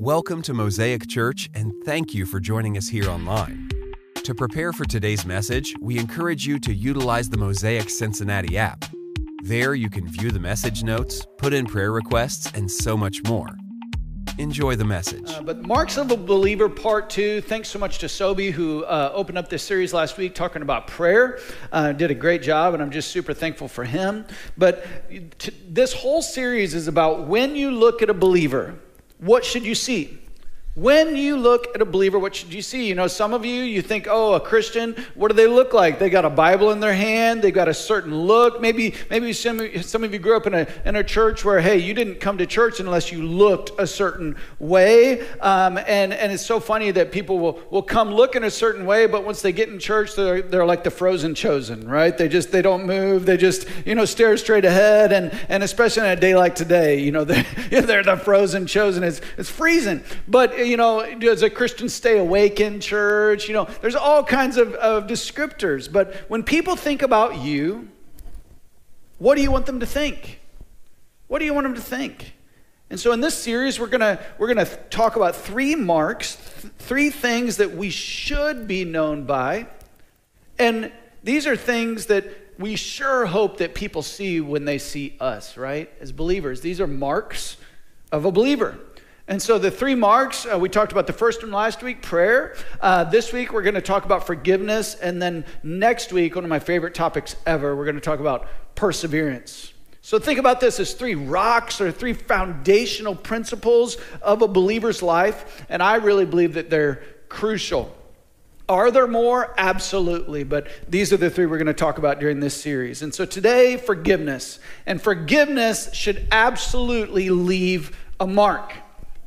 Welcome to Mosaic Church, and thank you for joining us here online. To prepare for today's message, we encourage you to utilize the Mosaic Cincinnati app. There, you can view the message notes, put in prayer requests, and so much more. Enjoy the message. Uh, but Marks of a Believer Part 2. Thanks so much to Sobi, who uh, opened up this series last week talking about prayer. Uh, did a great job, and I'm just super thankful for him. But t- this whole series is about when you look at a believer, what should you see? When you look at a believer, what should you see? You know, some of you, you think, oh, a Christian, what do they look like? They got a Bible in their hand, they've got a certain look. Maybe, maybe some, some of you grew up in a, in a church where, hey, you didn't come to church unless you looked a certain way. Um, and, and it's so funny that people will, will come looking a certain way, but once they get in church, they're, they're like the frozen chosen, right? They just, they don't move. They just, you know, stare straight ahead. And, and especially on a day like today, you know, they're, they're the frozen chosen. It's, it's freezing. But, you know, does a Christian stay awake in church? You know, there's all kinds of, of descriptors. But when people think about you, what do you want them to think? What do you want them to think? And so in this series, we're gonna we're gonna talk about three marks, th- three things that we should be known by, and these are things that we sure hope that people see when they see us, right? As believers, these are marks of a believer. And so the three marks, uh, we talked about the first one last week, prayer. Uh, this week we're going to talk about forgiveness. And then next week, one of my favorite topics ever, we're going to talk about perseverance. So think about this as three rocks or three foundational principles of a believer's life. And I really believe that they're crucial. Are there more? Absolutely. But these are the three we're going to talk about during this series. And so today, forgiveness. And forgiveness should absolutely leave a mark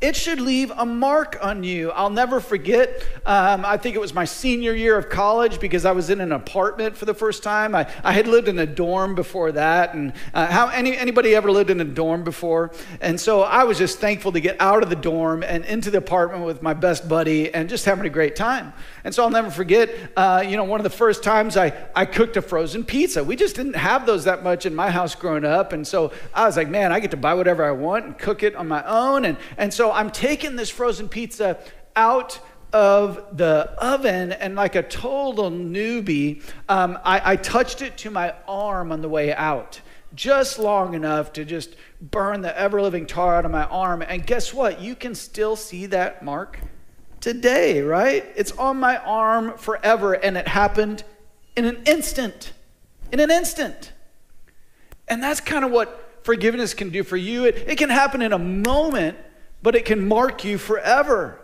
it should leave a mark on you. I'll never forget. Um, I think it was my senior year of college because I was in an apartment for the first time. I, I had lived in a dorm before that, and uh, how any, anybody ever lived in a dorm before? And so I was just thankful to get out of the dorm and into the apartment with my best buddy and just having a great time. And so I'll never forget. Uh, you know, one of the first times I I cooked a frozen pizza. We just didn't have those that much in my house growing up, and so I was like, man, I get to buy whatever I want and cook it on my own, and and so I'm taking this frozen pizza out of the oven, and like a total newbie, um, I, I touched it to my arm on the way out, just long enough to just burn the ever living tar out of my arm. And guess what? You can still see that mark today, right? It's on my arm forever, and it happened in an instant. In an instant. And that's kind of what forgiveness can do for you. It, it can happen in a moment but it can mark you forever.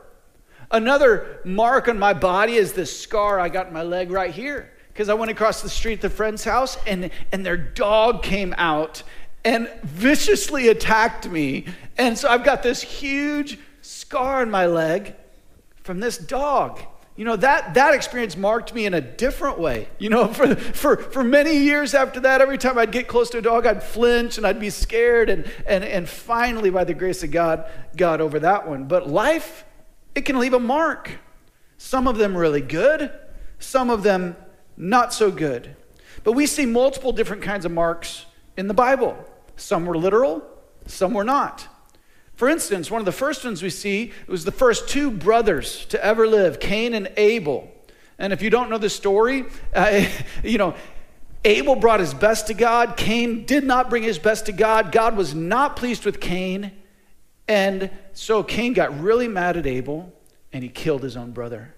Another mark on my body is this scar I got in my leg right here because I went across the street to a friend's house and, and their dog came out and viciously attacked me. And so I've got this huge scar on my leg from this dog you know that that experience marked me in a different way. You know for, for for many years after that every time i'd get close to a dog i'd flinch and i'd be scared and and and finally by the grace of god got over that one. But life it can leave a mark. Some of them really good some of them not so good. But we see multiple different kinds of marks in the bible. Some were literal some were not for instance, one of the first ones we see was the first two brothers to ever live, Cain and Abel. And if you don't know the story, uh, you know, Abel brought his best to God. Cain did not bring his best to God. God was not pleased with Cain. And so Cain got really mad at Abel and he killed his own brother.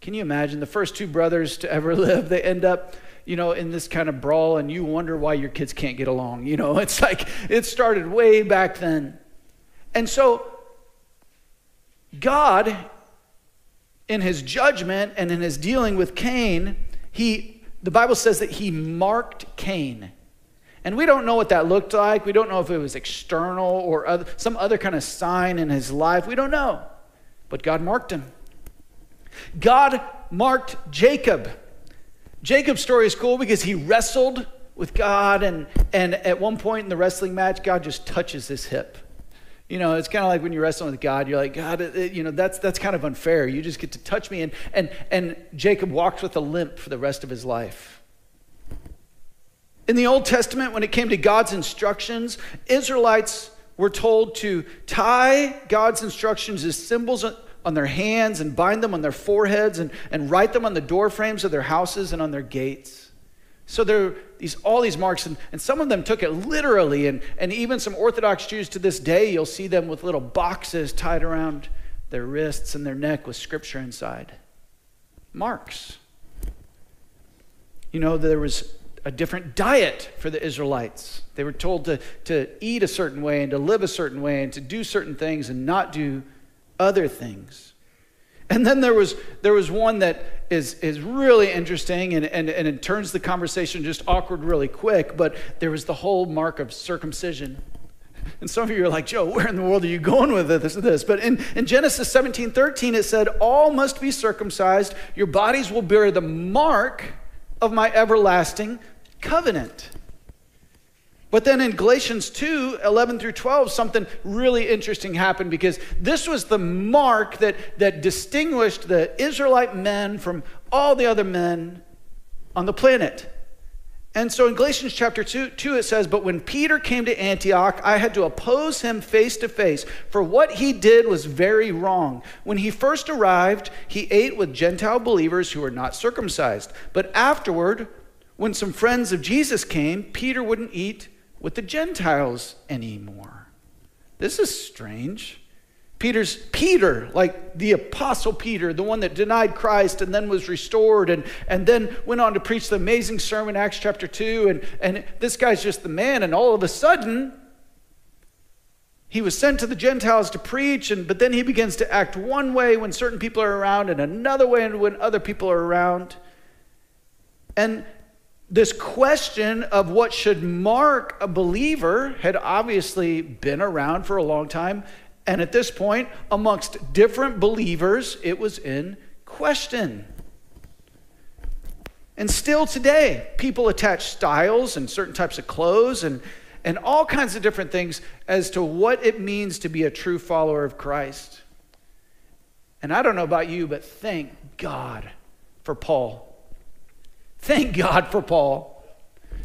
Can you imagine the first two brothers to ever live? They end up, you know, in this kind of brawl, and you wonder why your kids can't get along. You know, it's like it started way back then. And so, God, in his judgment and in his dealing with Cain, he, the Bible says that he marked Cain. And we don't know what that looked like. We don't know if it was external or other, some other kind of sign in his life. We don't know. But God marked him. God marked Jacob. Jacob's story is cool because he wrestled with God, and, and at one point in the wrestling match, God just touches his hip. You know, it's kind of like when you're wrestling with God, you're like, God, it, it, you know, that's, that's kind of unfair. You just get to touch me. And, and, and Jacob walks with a limp for the rest of his life. In the Old Testament, when it came to God's instructions, Israelites we're told to tie God's instructions as symbols on their hands and bind them on their foreheads and, and write them on the door frames of their houses and on their gates. So there are these, all these marks, and, and some of them took it literally, and, and even some Orthodox Jews to this day, you'll see them with little boxes tied around their wrists and their neck with scripture inside. Marks. You know, there was a different diet for the Israelites. They were told to, to eat a certain way and to live a certain way and to do certain things and not do other things. And then there was, there was one that is, is really interesting and, and, and it turns the conversation just awkward really quick, but there was the whole mark of circumcision. And some of you are like, Joe, where in the world are you going with this? this? But in, in Genesis 17 13, it said, All must be circumcised. Your bodies will bear the mark of my everlasting covenant. But then in Galatians 2 11 through 12, something really interesting happened because this was the mark that, that distinguished the Israelite men from all the other men on the planet. And so in Galatians chapter 2, 2, it says, But when Peter came to Antioch, I had to oppose him face to face, for what he did was very wrong. When he first arrived, he ate with Gentile believers who were not circumcised. But afterward, when some friends of Jesus came, Peter wouldn't eat with the Gentiles anymore. This is strange. Peter's Peter, like the apostle Peter, the one that denied Christ and then was restored and, and then went on to preach the amazing sermon, Acts chapter 2. And, and this guy's just the man, and all of a sudden, he was sent to the Gentiles to preach, and but then he begins to act one way when certain people are around, and another way when other people are around. And this question of what should mark a believer had obviously been around for a long time. And at this point, amongst different believers, it was in question. And still today, people attach styles and certain types of clothes and, and all kinds of different things as to what it means to be a true follower of Christ. And I don't know about you, but thank God for Paul. Thank God for Paul.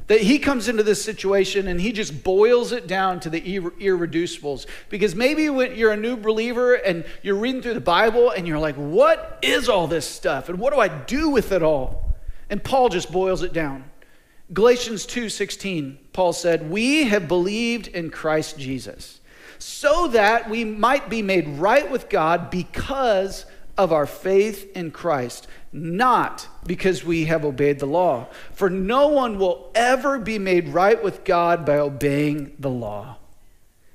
That he comes into this situation and he just boils it down to the irreducibles. Because maybe when you're a new believer and you're reading through the Bible and you're like, what is all this stuff? And what do I do with it all? And Paul just boils it down. Galatians 2:16, Paul said, "We have believed in Christ Jesus, so that we might be made right with God because of our faith in Christ, not because we have obeyed the law. For no one will ever be made right with God by obeying the law.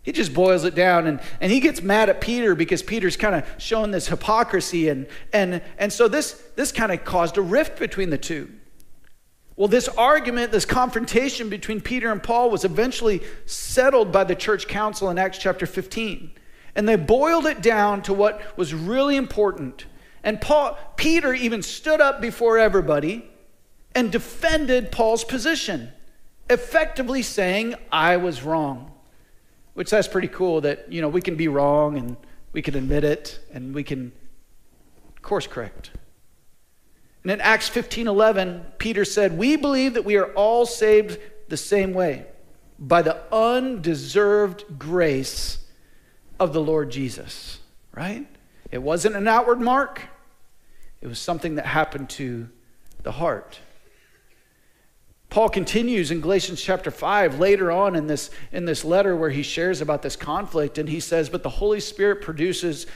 He just boils it down and, and he gets mad at Peter because Peter's kind of showing this hypocrisy. And, and, and so this, this kind of caused a rift between the two. Well, this argument, this confrontation between Peter and Paul was eventually settled by the church council in Acts chapter 15. And they boiled it down to what was really important. And Paul, Peter even stood up before everybody and defended Paul's position, effectively saying, I was wrong. Which that's pretty cool that, you know, we can be wrong and we can admit it and we can course correct. And in Acts 15 11, Peter said, We believe that we are all saved the same way by the undeserved grace of the Lord Jesus, right? It wasn't an outward mark, it was something that happened to the heart. Paul continues in Galatians chapter 5 later on in this, in this letter where he shares about this conflict, and he says, But the Holy Spirit produces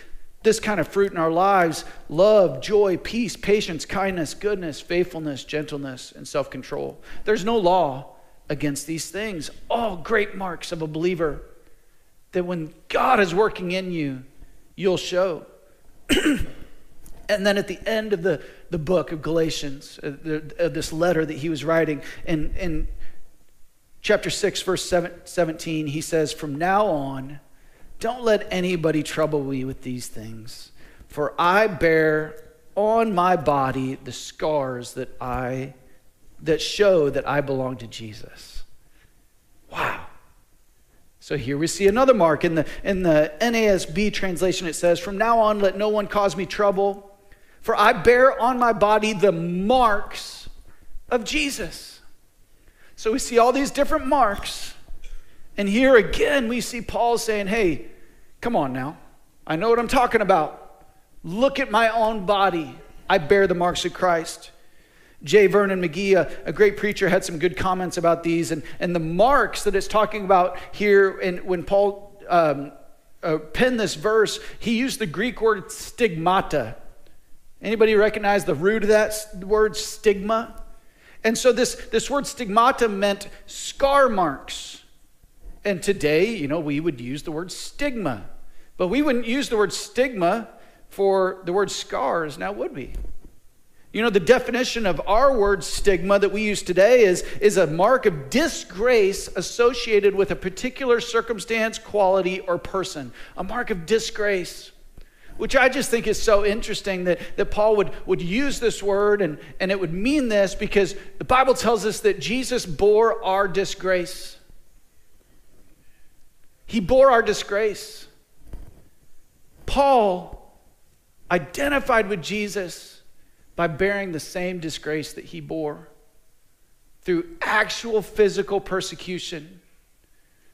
this kind of fruit in our lives love, joy, peace, patience, kindness, goodness, faithfulness, gentleness, and self control. There's no law against these things, all great marks of a believer that when God is working in you, you'll show. and then at the end of the, the book of Galatians, uh, the, uh, this letter that he was writing, in, in chapter 6, verse 7, 17, he says, From now on, don't let anybody trouble you with these things, for I bear on my body the scars that I that show that I belong to Jesus. Wow. So here we see another mark. In the, in the NASB translation, it says, From now on, let no one cause me trouble, for I bear on my body the marks of Jesus. So we see all these different marks. And here again, we see Paul saying, Hey, come on now. I know what I'm talking about. Look at my own body. I bear the marks of Christ. J. Vernon McGee, a, a, great preacher, had some good comments about these. And, and the marks that it's talking about here, and when Paul um, uh, penned this verse, he used the Greek word stigmata. Anybody recognize the root of that word, stigma? And so this, this word stigmata meant scar marks. And today, you know, we would use the word stigma. But we wouldn't use the word stigma for the word scars, now would we? You know, the definition of our word stigma that we use today is, is a mark of disgrace associated with a particular circumstance, quality, or person. A mark of disgrace. Which I just think is so interesting that, that Paul would, would use this word and, and it would mean this because the Bible tells us that Jesus bore our disgrace. He bore our disgrace. Paul identified with Jesus by bearing the same disgrace that he bore through actual physical persecution.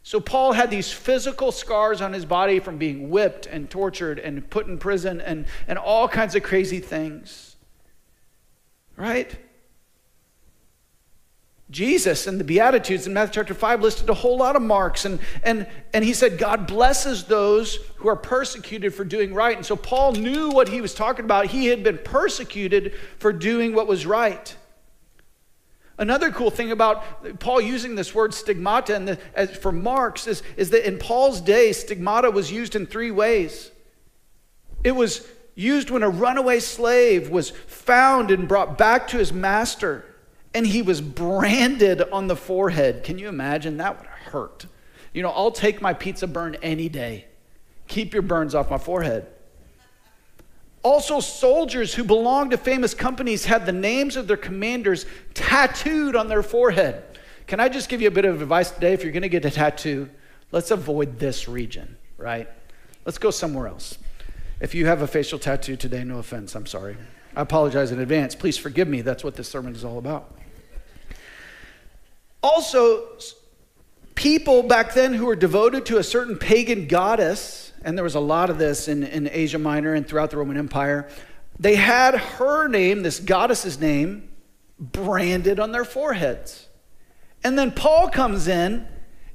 So, Paul had these physical scars on his body from being whipped and tortured and put in prison and, and all kinds of crazy things. Right? Jesus in the Beatitudes in Matthew chapter 5 listed a whole lot of marks. And, and, and he said, God blesses those who are persecuted for doing right. And so Paul knew what he was talking about. He had been persecuted for doing what was right. Another cool thing about Paul using this word stigmata and as, for marks is, is that in Paul's day, stigmata was used in three ways. It was used when a runaway slave was found and brought back to his master and he was branded on the forehead. Can you imagine? That would hurt. You know, I'll take my pizza burn any day. Keep your burns off my forehead. Also, soldiers who belonged to famous companies had the names of their commanders tattooed on their forehead. Can I just give you a bit of advice today? If you're going to get a tattoo, let's avoid this region, right? Let's go somewhere else. If you have a facial tattoo today, no offense, I'm sorry. I apologize in advance. Please forgive me. That's what this sermon is all about. Also, people back then who were devoted to a certain pagan goddess, and there was a lot of this in, in Asia Minor and throughout the Roman Empire, they had her name, this goddess's name, branded on their foreheads. And then Paul comes in,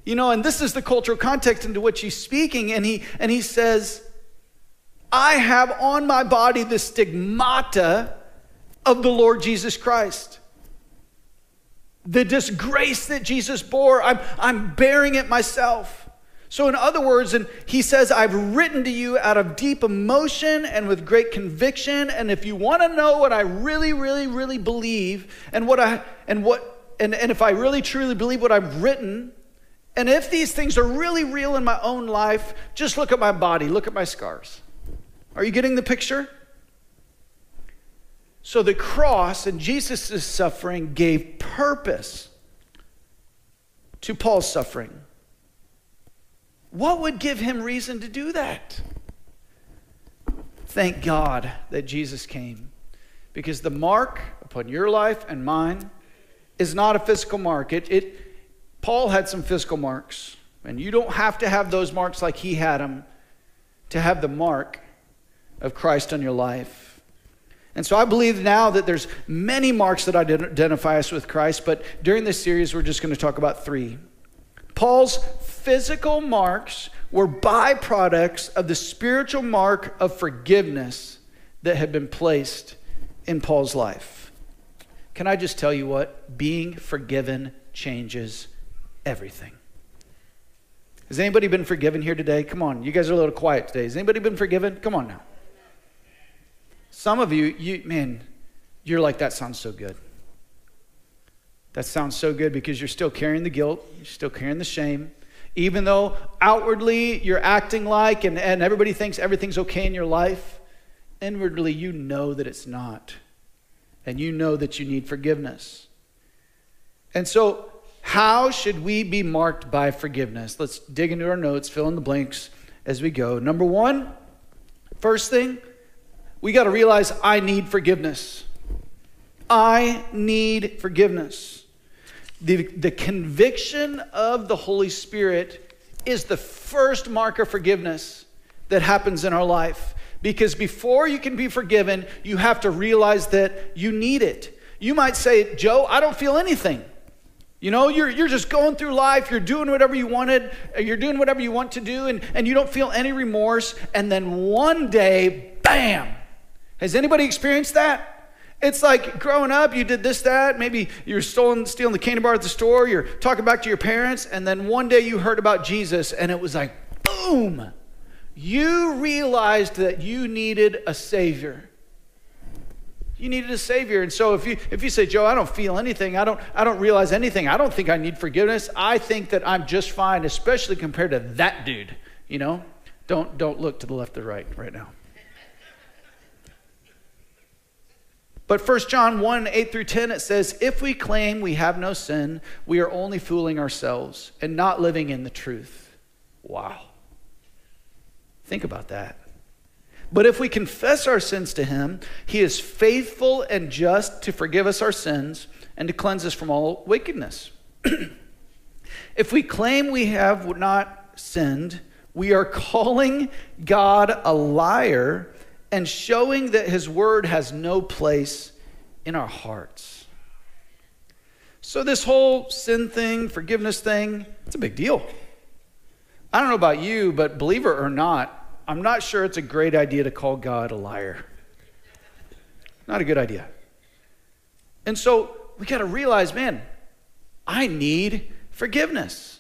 you know, and this is the cultural context into which he's speaking, and he, and he says, I have on my body the stigmata of the Lord Jesus Christ the disgrace that Jesus bore, I'm, I'm bearing it myself. So, in other words, and he says, I've written to you out of deep emotion and with great conviction. And if you want to know what I really, really, really believe, and what I and what and, and if I really truly believe what I've written, and if these things are really real in my own life, just look at my body, look at my scars. Are you getting the picture? So the cross and Jesus' suffering gave purpose to Paul's suffering. What would give him reason to do that? Thank God that Jesus came. Because the mark upon your life and mine is not a physical mark. It, it, Paul had some physical marks, and you don't have to have those marks like he had them to have the mark of Christ on your life. And so I believe now that there's many marks that identify us with Christ, but during this series we're just going to talk about three. Paul's physical marks were byproducts of the spiritual mark of forgiveness that had been placed in Paul's life. Can I just tell you what? Being forgiven changes everything. Has anybody been forgiven here today? Come on, you guys are a little quiet today. Has anybody been forgiven? Come on now. Some of you, you man, you're like, that sounds so good. That sounds so good because you're still carrying the guilt, you're still carrying the shame. Even though outwardly you're acting like and, and everybody thinks everything's okay in your life, inwardly you know that it's not. And you know that you need forgiveness. And so, how should we be marked by forgiveness? Let's dig into our notes, fill in the blanks as we go. Number one, first thing, we got to realize I need forgiveness. I need forgiveness. The, the conviction of the Holy Spirit is the first mark of forgiveness that happens in our life. Because before you can be forgiven, you have to realize that you need it. You might say, Joe, I don't feel anything. You know, you're, you're just going through life, you're doing whatever you wanted, you're doing whatever you want to do, and, and you don't feel any remorse. And then one day, bam! Has anybody experienced that? It's like growing up, you did this, that. Maybe you're stolen, stealing the candy bar at the store. You're talking back to your parents, and then one day you heard about Jesus, and it was like, boom! You realized that you needed a Savior. You needed a Savior. And so if you, if you say, Joe, I don't feel anything, I don't, I don't realize anything, I don't think I need forgiveness, I think that I'm just fine, especially compared to that dude, you know? Don't, don't look to the left or right right now. But 1 John 1 8 through 10, it says, If we claim we have no sin, we are only fooling ourselves and not living in the truth. Wow. Think about that. But if we confess our sins to him, he is faithful and just to forgive us our sins and to cleanse us from all wickedness. if we claim we have not sinned, we are calling God a liar and showing that his word has no place in our hearts. So, this whole sin thing, forgiveness thing, it's a big deal. I don't know about you, but believer or not, I'm not sure it's a great idea to call God a liar. Not a good idea. And so we got to realize, man, I need forgiveness.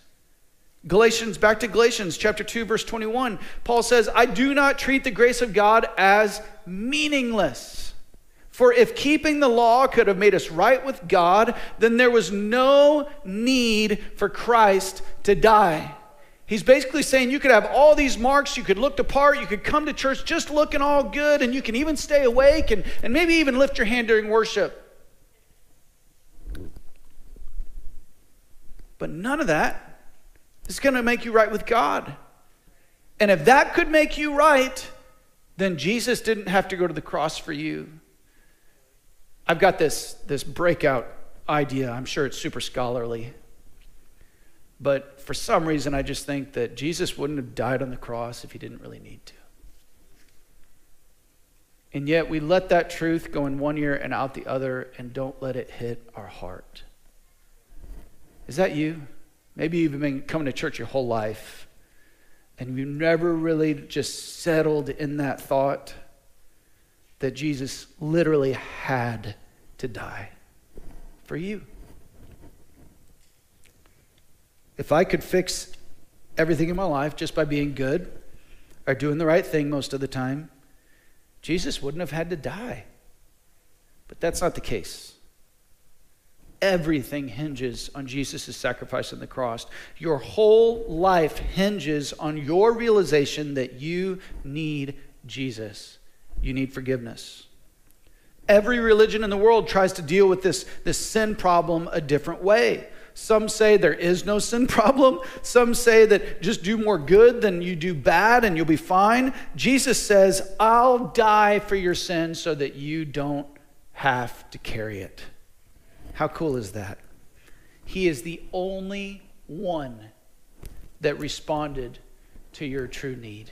Galatians, back to Galatians chapter 2, verse 21, Paul says, I do not treat the grace of God as meaningless. For if keeping the law could have made us right with God, then there was no need for Christ to die. He's basically saying you could have all these marks, you could look the part, you could come to church just looking all good, and you can even stay awake and, and maybe even lift your hand during worship. But none of that is going to make you right with God. And if that could make you right, then Jesus didn't have to go to the cross for you. I've got this, this breakout idea. I'm sure it's super scholarly. But for some reason, I just think that Jesus wouldn't have died on the cross if he didn't really need to. And yet, we let that truth go in one ear and out the other and don't let it hit our heart. Is that you? Maybe you've been coming to church your whole life and you've never really just settled in that thought that Jesus literally had to die for you. If I could fix everything in my life just by being good or doing the right thing most of the time, Jesus wouldn't have had to die. But that's not the case. Everything hinges on Jesus' sacrifice on the cross. Your whole life hinges on your realization that you need Jesus. You need forgiveness. Every religion in the world tries to deal with this, this sin problem a different way. Some say there is no sin problem. Some say that just do more good than you do bad and you'll be fine. Jesus says, I'll die for your sin so that you don't have to carry it. How cool is that? He is the only one that responded to your true need.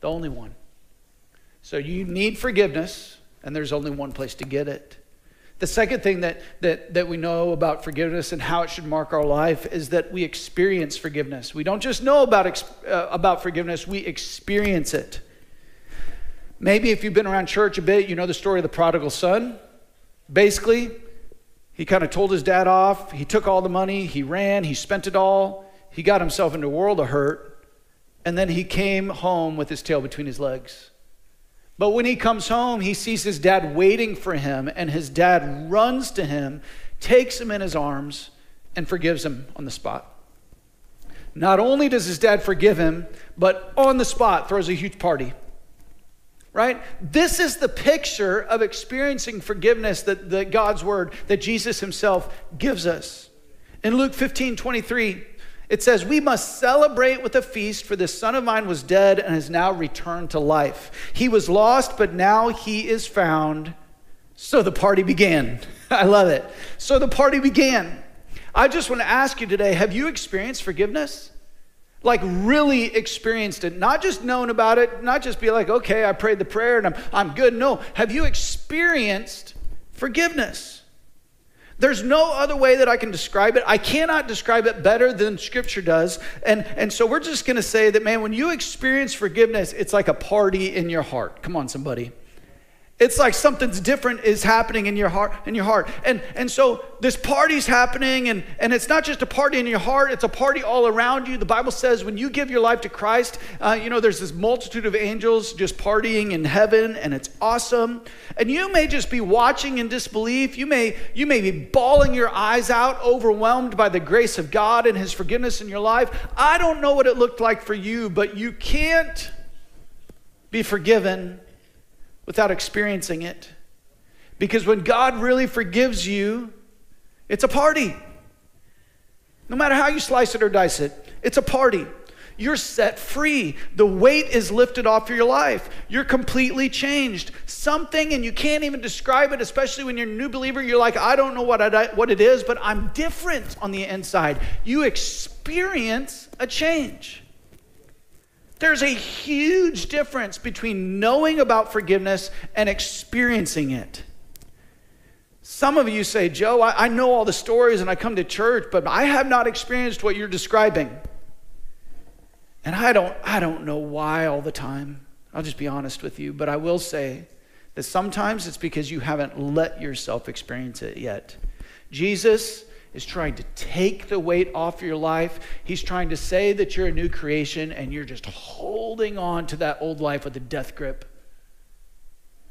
The only one. So you need forgiveness, and there's only one place to get it. The second thing that, that, that we know about forgiveness and how it should mark our life is that we experience forgiveness. We don't just know about, uh, about forgiveness, we experience it. Maybe if you've been around church a bit, you know the story of the prodigal son. Basically, he kind of told his dad off. He took all the money, he ran, he spent it all. He got himself into a world of hurt. And then he came home with his tail between his legs. But when he comes home, he sees his dad waiting for him, and his dad runs to him, takes him in his arms, and forgives him on the spot. Not only does his dad forgive him, but on the spot throws a huge party. Right? This is the picture of experiencing forgiveness that, that God's word, that Jesus himself gives us. In Luke 15 23, it says, We must celebrate with a feast, for this son of mine was dead and has now returned to life. He was lost, but now he is found. So the party began. I love it. So the party began. I just want to ask you today have you experienced forgiveness? Like, really experienced it, not just known about it, not just be like, okay, I prayed the prayer and I'm, I'm good. No, have you experienced forgiveness? There's no other way that I can describe it. I cannot describe it better than Scripture does. And, and so we're just going to say that, man, when you experience forgiveness, it's like a party in your heart. Come on, somebody. It's like something's different is happening in your heart, in your heart. And, and so this party's happening, and, and it's not just a party in your heart, it's a party all around you. The Bible says when you give your life to Christ, uh, you know, there's this multitude of angels just partying in heaven, and it's awesome. And you may just be watching in disbelief. You may, you may be bawling your eyes out, overwhelmed by the grace of God and His forgiveness in your life. I don't know what it looked like for you, but you can't be forgiven without experiencing it. Because when God really forgives you, it's a party. No matter how you slice it or dice it, it's a party. You're set free. The weight is lifted off your life. You're completely changed. Something, and you can't even describe it, especially when you're a new believer. You're like, I don't know what, I, what it is, but I'm different on the inside. You experience a change. There's a huge difference between knowing about forgiveness and experiencing it. Some of you say, Joe, I, I, know all the stories and I come to church, but I have not experienced what you're describing. And I don't, I don't know why all the time. I'll just be honest with you, but I will say that sometimes it's because you haven't let yourself experience it yet. Jesus is trying to take the weight off your life. He's trying to say that you're a new creation and you're just holding on to that old life with a death grip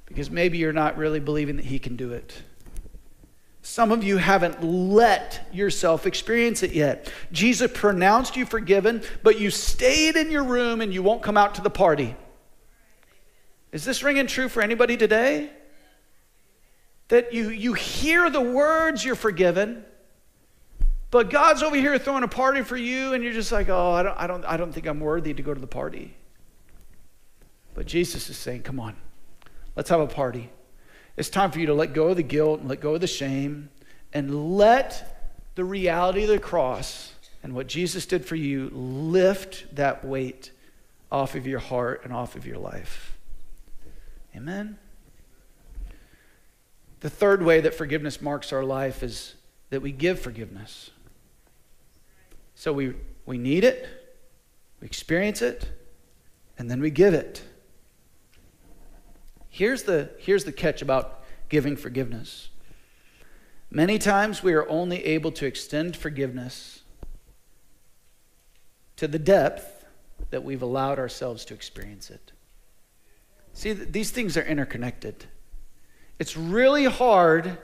because maybe you're not really believing that He can do it. Some of you haven't let yourself experience it yet. Jesus pronounced you forgiven, but you stayed in your room and you won't come out to the party. Is this ringing true for anybody today? That you, you hear the words you're forgiven, but God's over here throwing a party for you, and you're just like, oh, I don't, I don't, I don't think I'm worthy to go to the party. But Jesus is saying, come on, let's have a party. It's time for you to let go of the guilt and let go of the shame and let the reality of the cross and what Jesus did for you lift that weight off of your heart and off of your life. Amen. The third way that forgiveness marks our life is that we give forgiveness. So we, we need it, we experience it, and then we give it. Here's the, here's the catch about giving forgiveness. Many times we are only able to extend forgiveness to the depth that we've allowed ourselves to experience it. See, these things are interconnected. It's really hard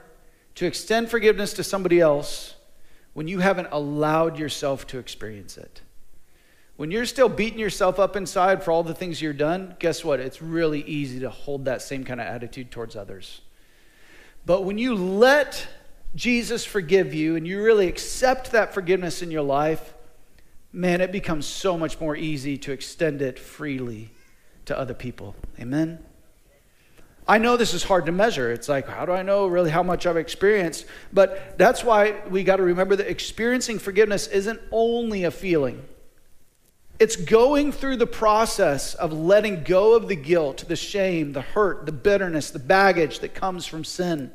to extend forgiveness to somebody else when you haven't allowed yourself to experience it. When you're still beating yourself up inside for all the things you've done, guess what? It's really easy to hold that same kind of attitude towards others. But when you let Jesus forgive you and you really accept that forgiveness in your life, man, it becomes so much more easy to extend it freely to other people. Amen? I know this is hard to measure. It's like, how do I know really how much I've experienced? But that's why we got to remember that experiencing forgiveness isn't only a feeling. It's going through the process of letting go of the guilt, the shame, the hurt, the bitterness, the baggage that comes from sin.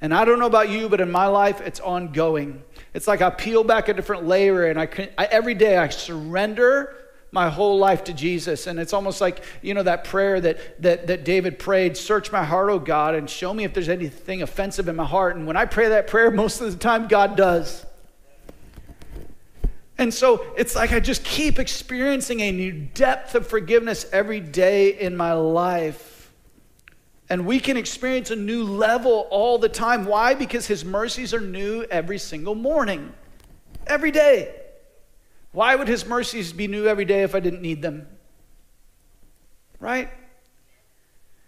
And I don't know about you, but in my life, it's ongoing. It's like I peel back a different layer, and I, can, I every day I surrender my whole life to Jesus. And it's almost like, you know, that prayer that, that, that David prayed Search my heart, oh God, and show me if there's anything offensive in my heart. And when I pray that prayer, most of the time, God does. And so it's like I just keep experiencing a new depth of forgiveness every day in my life. And we can experience a new level all the time. Why? Because His mercies are new every single morning, every day. Why would his mercies be new every day if I didn't need them? Right?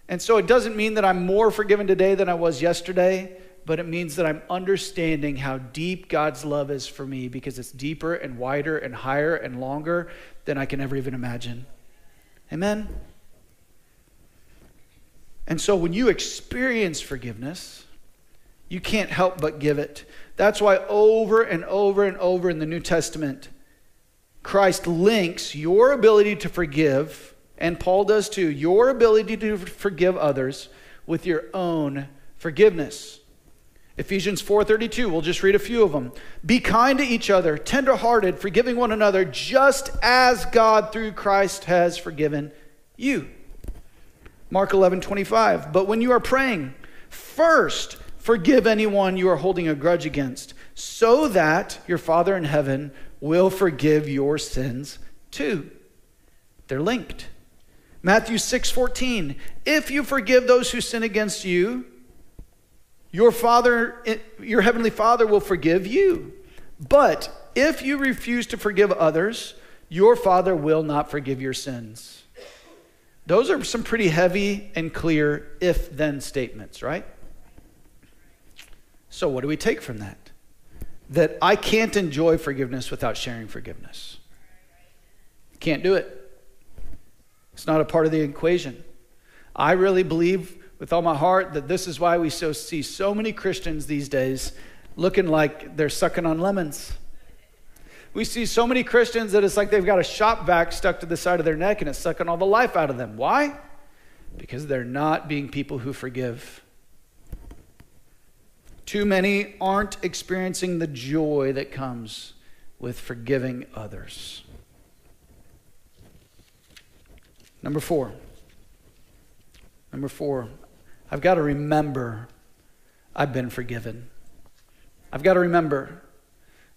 And so it doesn't mean that I'm more forgiven today than I was yesterday, but it means that I'm understanding how deep God's love is for me because it's deeper and wider and higher and longer than I can ever even imagine. Amen? And so when you experience forgiveness, You can't help but give it. That's why over and over and over in the New Testament, Christ links your ability to forgive, and Paul does too, your ability to forgive others with your own forgiveness. Ephesians 4:32, we'll just read a few of them. Be kind to each other, tenderhearted, forgiving one another, just as God through Christ has forgiven you. Mark 11:25, but when you are praying, first forgive anyone you are holding a grudge against, so that your Father in heaven will forgive your sins too. They're linked. Matthew 6:14, if you forgive those who sin against you, your Father, eh, your Heavenly Father will forgive you. But if you refuse to forgive others, your Father will not forgive your sins. Those are some pretty heavy and clear if then statements, right? So, what do we take from that? That I can't enjoy forgiveness without sharing forgiveness. Can't do it. It's not a part of the equation. I really believe with all my heart that this is why we so see so many Christians these days looking like they're sucking on lemons. We see so many Christians that it's like they've got a shop vac stuck to the side of their neck and it's sucking all the life out of them. Why? Because they're not being people who forgive. Too many aren't experiencing the joy that comes with forgiving others. Number four. Number four, I've got to remember I've been forgiven. I've got to remember.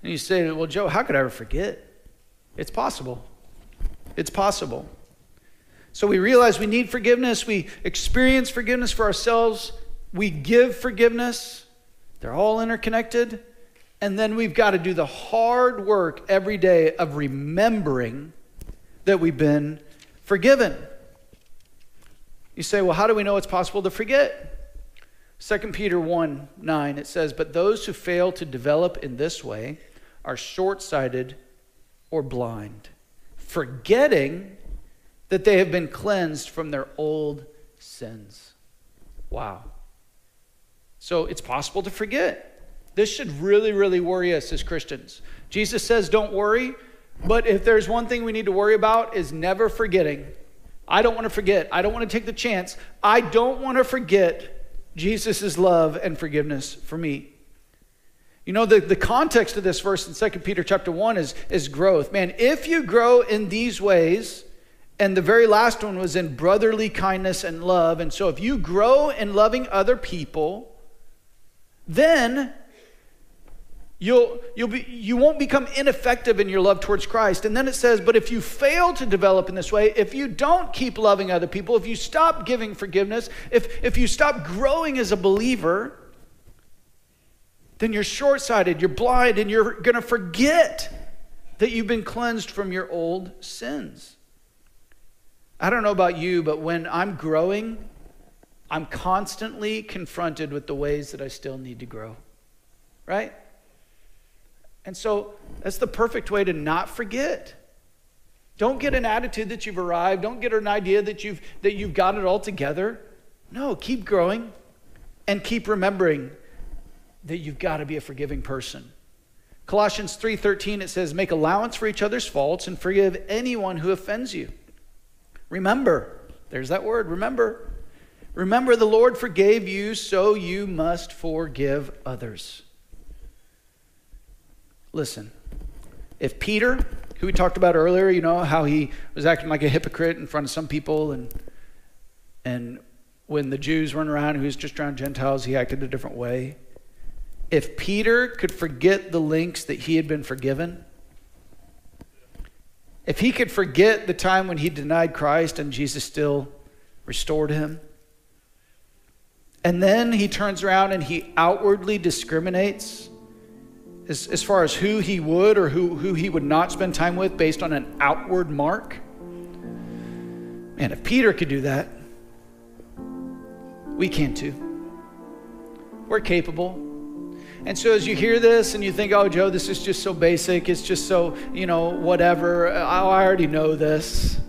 And you say, well, Joe, how could I ever forget? It's possible. It's possible. So we realize we need forgiveness. We experience forgiveness for ourselves. We give forgiveness. They're all interconnected. And then we've got to do the hard work every day of remembering that we've been forgiven. You say, well, how do we know it's possible to forget? 2 Peter 1 9, it says, But those who fail to develop in this way are short sighted or blind, forgetting that they have been cleansed from their old sins. Wow. So it's possible to forget. This should really, really worry us as Christians. Jesus says, Don't worry, but if there's one thing we need to worry about is never forgetting I don't want to forget. I don't want to take the chance. I don't want to forget Jesus' love and forgiveness for me. You know, the, the context of this verse in 2 Peter chapter 1 is, is growth. Man, if you grow in these ways, and the very last one was in brotherly kindness and love, and so if you grow in loving other people, then You'll, you'll be, you won't become ineffective in your love towards Christ. And then it says, but if you fail to develop in this way, if you don't keep loving other people, if you stop giving forgiveness, if, if you stop growing as a believer, then you're short sighted, you're blind, and you're going to forget that you've been cleansed from your old sins. I don't know about you, but when I'm growing, I'm constantly confronted with the ways that I still need to grow. Right? And so that's the perfect way to not forget. Don't get an attitude that you've arrived. Don't get an idea that you've, that you've got it all together. No, keep growing and keep remembering that you've got to be a forgiving person. Colossians 3:13 it says make allowance for each other's faults and forgive anyone who offends you. Remember, there's that word, remember. Remember the Lord forgave you, so you must forgive others. Listen, if Peter, who we talked about earlier, you know, how he was acting like a hypocrite in front of some people, and, and when the Jews weren't around, he was just around Gentiles, he acted a different way. If Peter could forget the links that he had been forgiven, if he could forget the time when he denied Christ and Jesus still restored him, and then he turns around and he outwardly discriminates as, as far as who he would or who, who he would not spend time with based on an outward mark. Man, if Peter could do that, we can too. We're capable. And so as you hear this and you think, oh, Joe, this is just so basic, it's just so, you know, whatever, I, I already know this.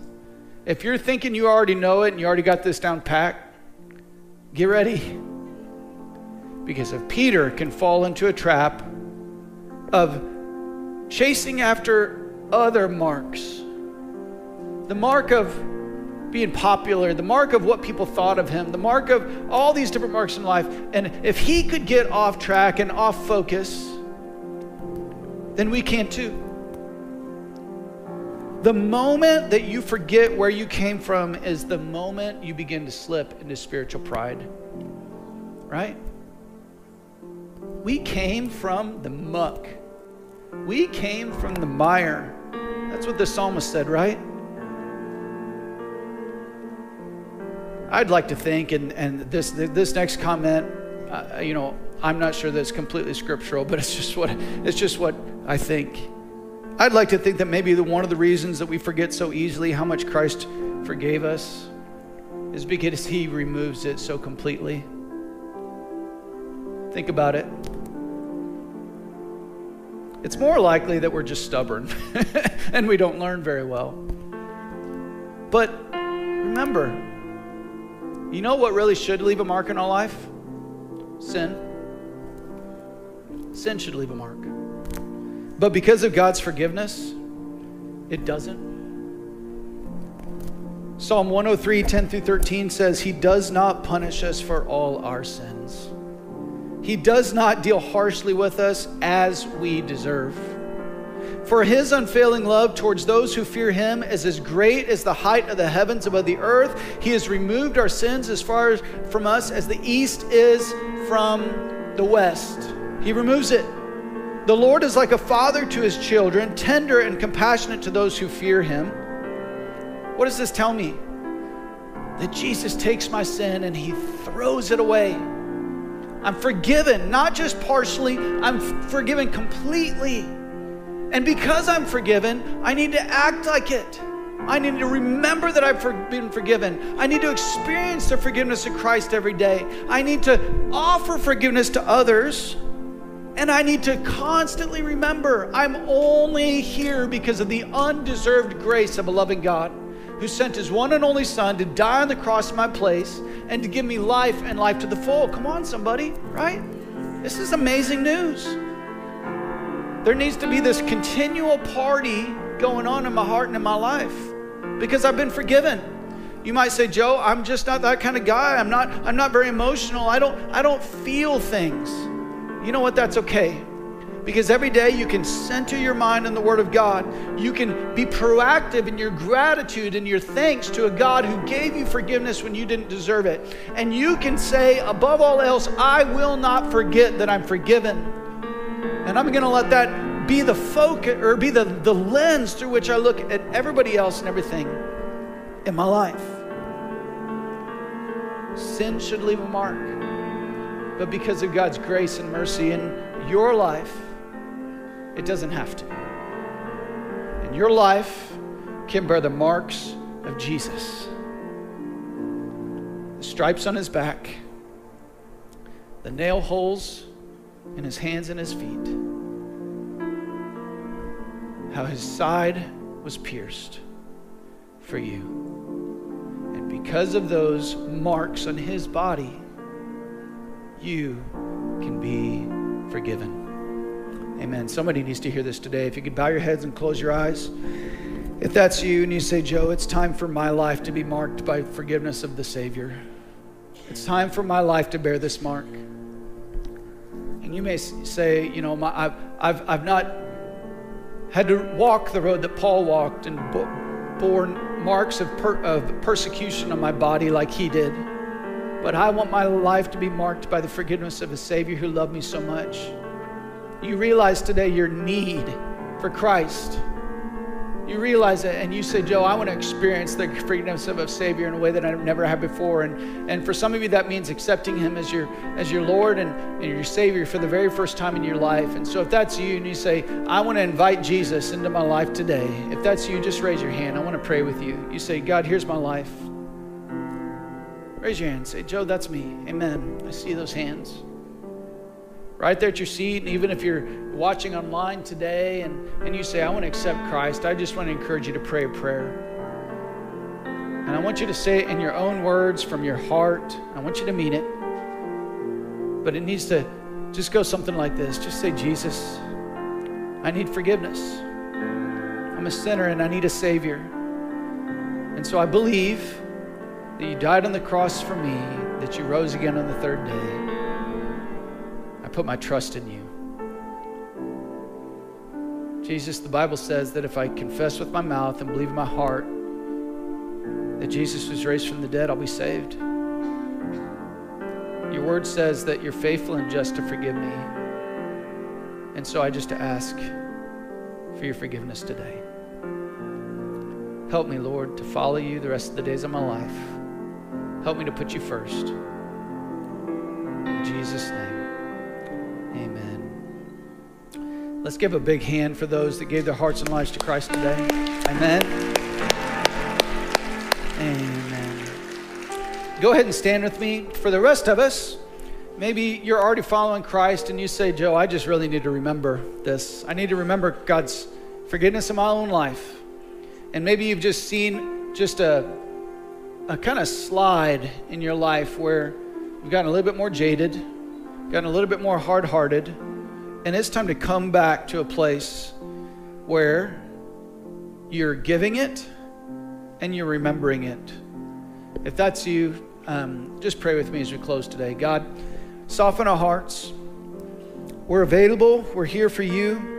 If you're thinking you already know it and you already got this down packed, get ready Because if Peter can fall into a trap of chasing after other marks, the mark of being popular, the mark of what people thought of him, the mark of all these different marks in life. And if he could get off track and off focus, then we can too. The moment that you forget where you came from is the moment you begin to slip into spiritual pride. Right? We came from the muck. We came from the mire. That's what the psalmist said, right? I'd like to think, and, and this, this next comment, uh, you know, I'm not sure that it's completely scriptural, but it's just what, it's just what I think. I'd like to think that maybe the, one of the reasons that we forget so easily how much Christ forgave us is because he removes it so completely. Think about it. It's more likely that we're just stubborn and we don't learn very well. But remember, you know what really should leave a mark in our life? Sin. Sin should leave a mark. But because of God's forgiveness, it doesn't. Psalm 103, 10 through 13 says, He does not punish us for all our sins. He does not deal harshly with us as we deserve. For his unfailing love towards those who fear him is as great as the height of the heavens above the earth. He has removed our sins as far from us as the east is from the west. He removes it. The Lord is like a father to his children, tender and compassionate to those who fear him. What does this tell me? That Jesus takes my sin and he throws it away. I'm forgiven, not just partially, I'm forgiven completely. And because I'm forgiven, I need to act like it. I need to remember that I've been forgiven. I need to experience the forgiveness of Christ every day. I need to offer forgiveness to others. And I need to constantly remember I'm only here because of the undeserved grace of a loving God who sent his one and only Son to die on the cross in my place and to give me life and life to the full. Come on, somebody, right? This is amazing news. There needs to be this continual party going on in my heart and in my life because I've been forgiven. You might say, "Joe, I'm just not that kind of guy. I'm not I'm not very emotional. I don't I don't feel things." You know what? That's okay. Because every day you can center your mind on the Word of God. You can be proactive in your gratitude and your thanks to a God who gave you forgiveness when you didn't deserve it. And you can say, above all else, I will not forget that I'm forgiven. And I'm going to let that be the focus or be the, the lens through which I look at everybody else and everything in my life. Sin should leave a mark. But because of God's grace and mercy in your life, it doesn't have to. And your life can bear the marks of Jesus the stripes on his back, the nail holes in his hands and his feet. How his side was pierced for you. And because of those marks on his body, you can be forgiven. Amen. Somebody needs to hear this today. If you could bow your heads and close your eyes. If that's you and you say, Joe, it's time for my life to be marked by forgiveness of the Savior. It's time for my life to bear this mark. And you may say, you know, my, I've, I've, I've not had to walk the road that Paul walked and borne marks of, per, of persecution on my body like he did. But I want my life to be marked by the forgiveness of a Savior who loved me so much. You realize today your need for Christ you realize it and you say, Joe, I want to experience the forgiveness of a Savior in a way that I've never had before. And, and for some of you, that means accepting Him as your, as your Lord and, and your Savior for the very first time in your life. And so if that's you and you say, I want to invite Jesus into my life today, if that's you, just raise your hand. I want to pray with you. You say, God, here's my life. Raise your hand. Say, Joe, that's me. Amen. I see those hands right there at your seat. And even if you're watching online today and, and you say, I want to accept Christ, I just want to encourage you to pray a prayer. And I want you to say it in your own words from your heart. I want you to mean it. But it needs to just go something like this. Just say, Jesus, I need forgiveness. I'm a sinner and I need a Savior. And so I believe that you died on the cross for me, that you rose again on the third day. I put my trust in you. Jesus, the Bible says that if I confess with my mouth and believe in my heart that Jesus was raised from the dead, I'll be saved. Your word says that you're faithful and just to forgive me. And so I just ask for your forgiveness today. Help me, Lord, to follow you the rest of the days of my life. Help me to put you first. In Jesus' name, amen. Let's give a big hand for those that gave their hearts and lives to Christ today. Amen. Amen. Go ahead and stand with me. For the rest of us, maybe you're already following Christ and you say, Joe, I just really need to remember this. I need to remember God's forgiveness in my own life. And maybe you've just seen just a, a kind of slide in your life where you've gotten a little bit more jaded, gotten a little bit more hard hearted, and it's time to come back to a place where you're giving it and you're remembering it. If that's you, um, just pray with me as we close today. God, soften our hearts. We're available, we're here for you.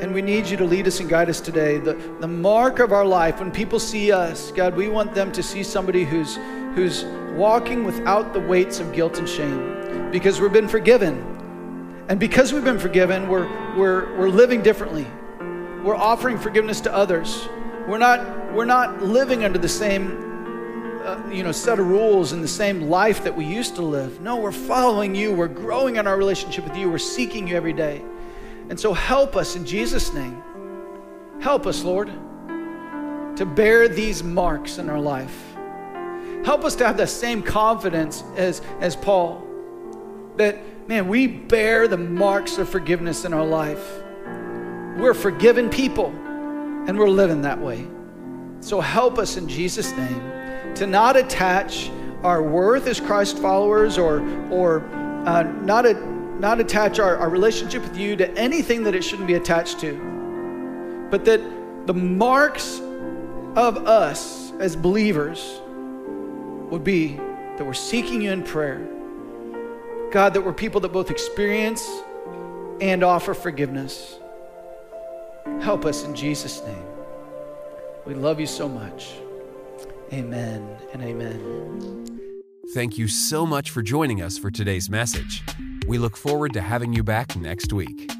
And we need you to lead us and guide us today. The, the mark of our life, when people see us, God, we want them to see somebody who's, who's walking without the weights of guilt and shame because we've been forgiven. And because we've been forgiven, we're, we're, we're living differently. We're offering forgiveness to others. We're not, we're not living under the same uh, you know, set of rules and the same life that we used to live. No, we're following you. We're growing in our relationship with you. We're seeking you every day. And so help us in Jesus' name. Help us, Lord, to bear these marks in our life. Help us to have the same confidence as, as Paul that, man, we bear the marks of forgiveness in our life. We're forgiven people, and we're living that way. So help us in Jesus' name to not attach our worth as Christ followers or, or uh, not, a, not attach our, our relationship with you to anything that it shouldn't be attached to, but that the marks of us as believers would be that we're seeking you in prayer. God, that we're people that both experience and offer forgiveness. Help us in Jesus' name. We love you so much. Amen and amen. Thank you so much for joining us for today's message. We look forward to having you back next week.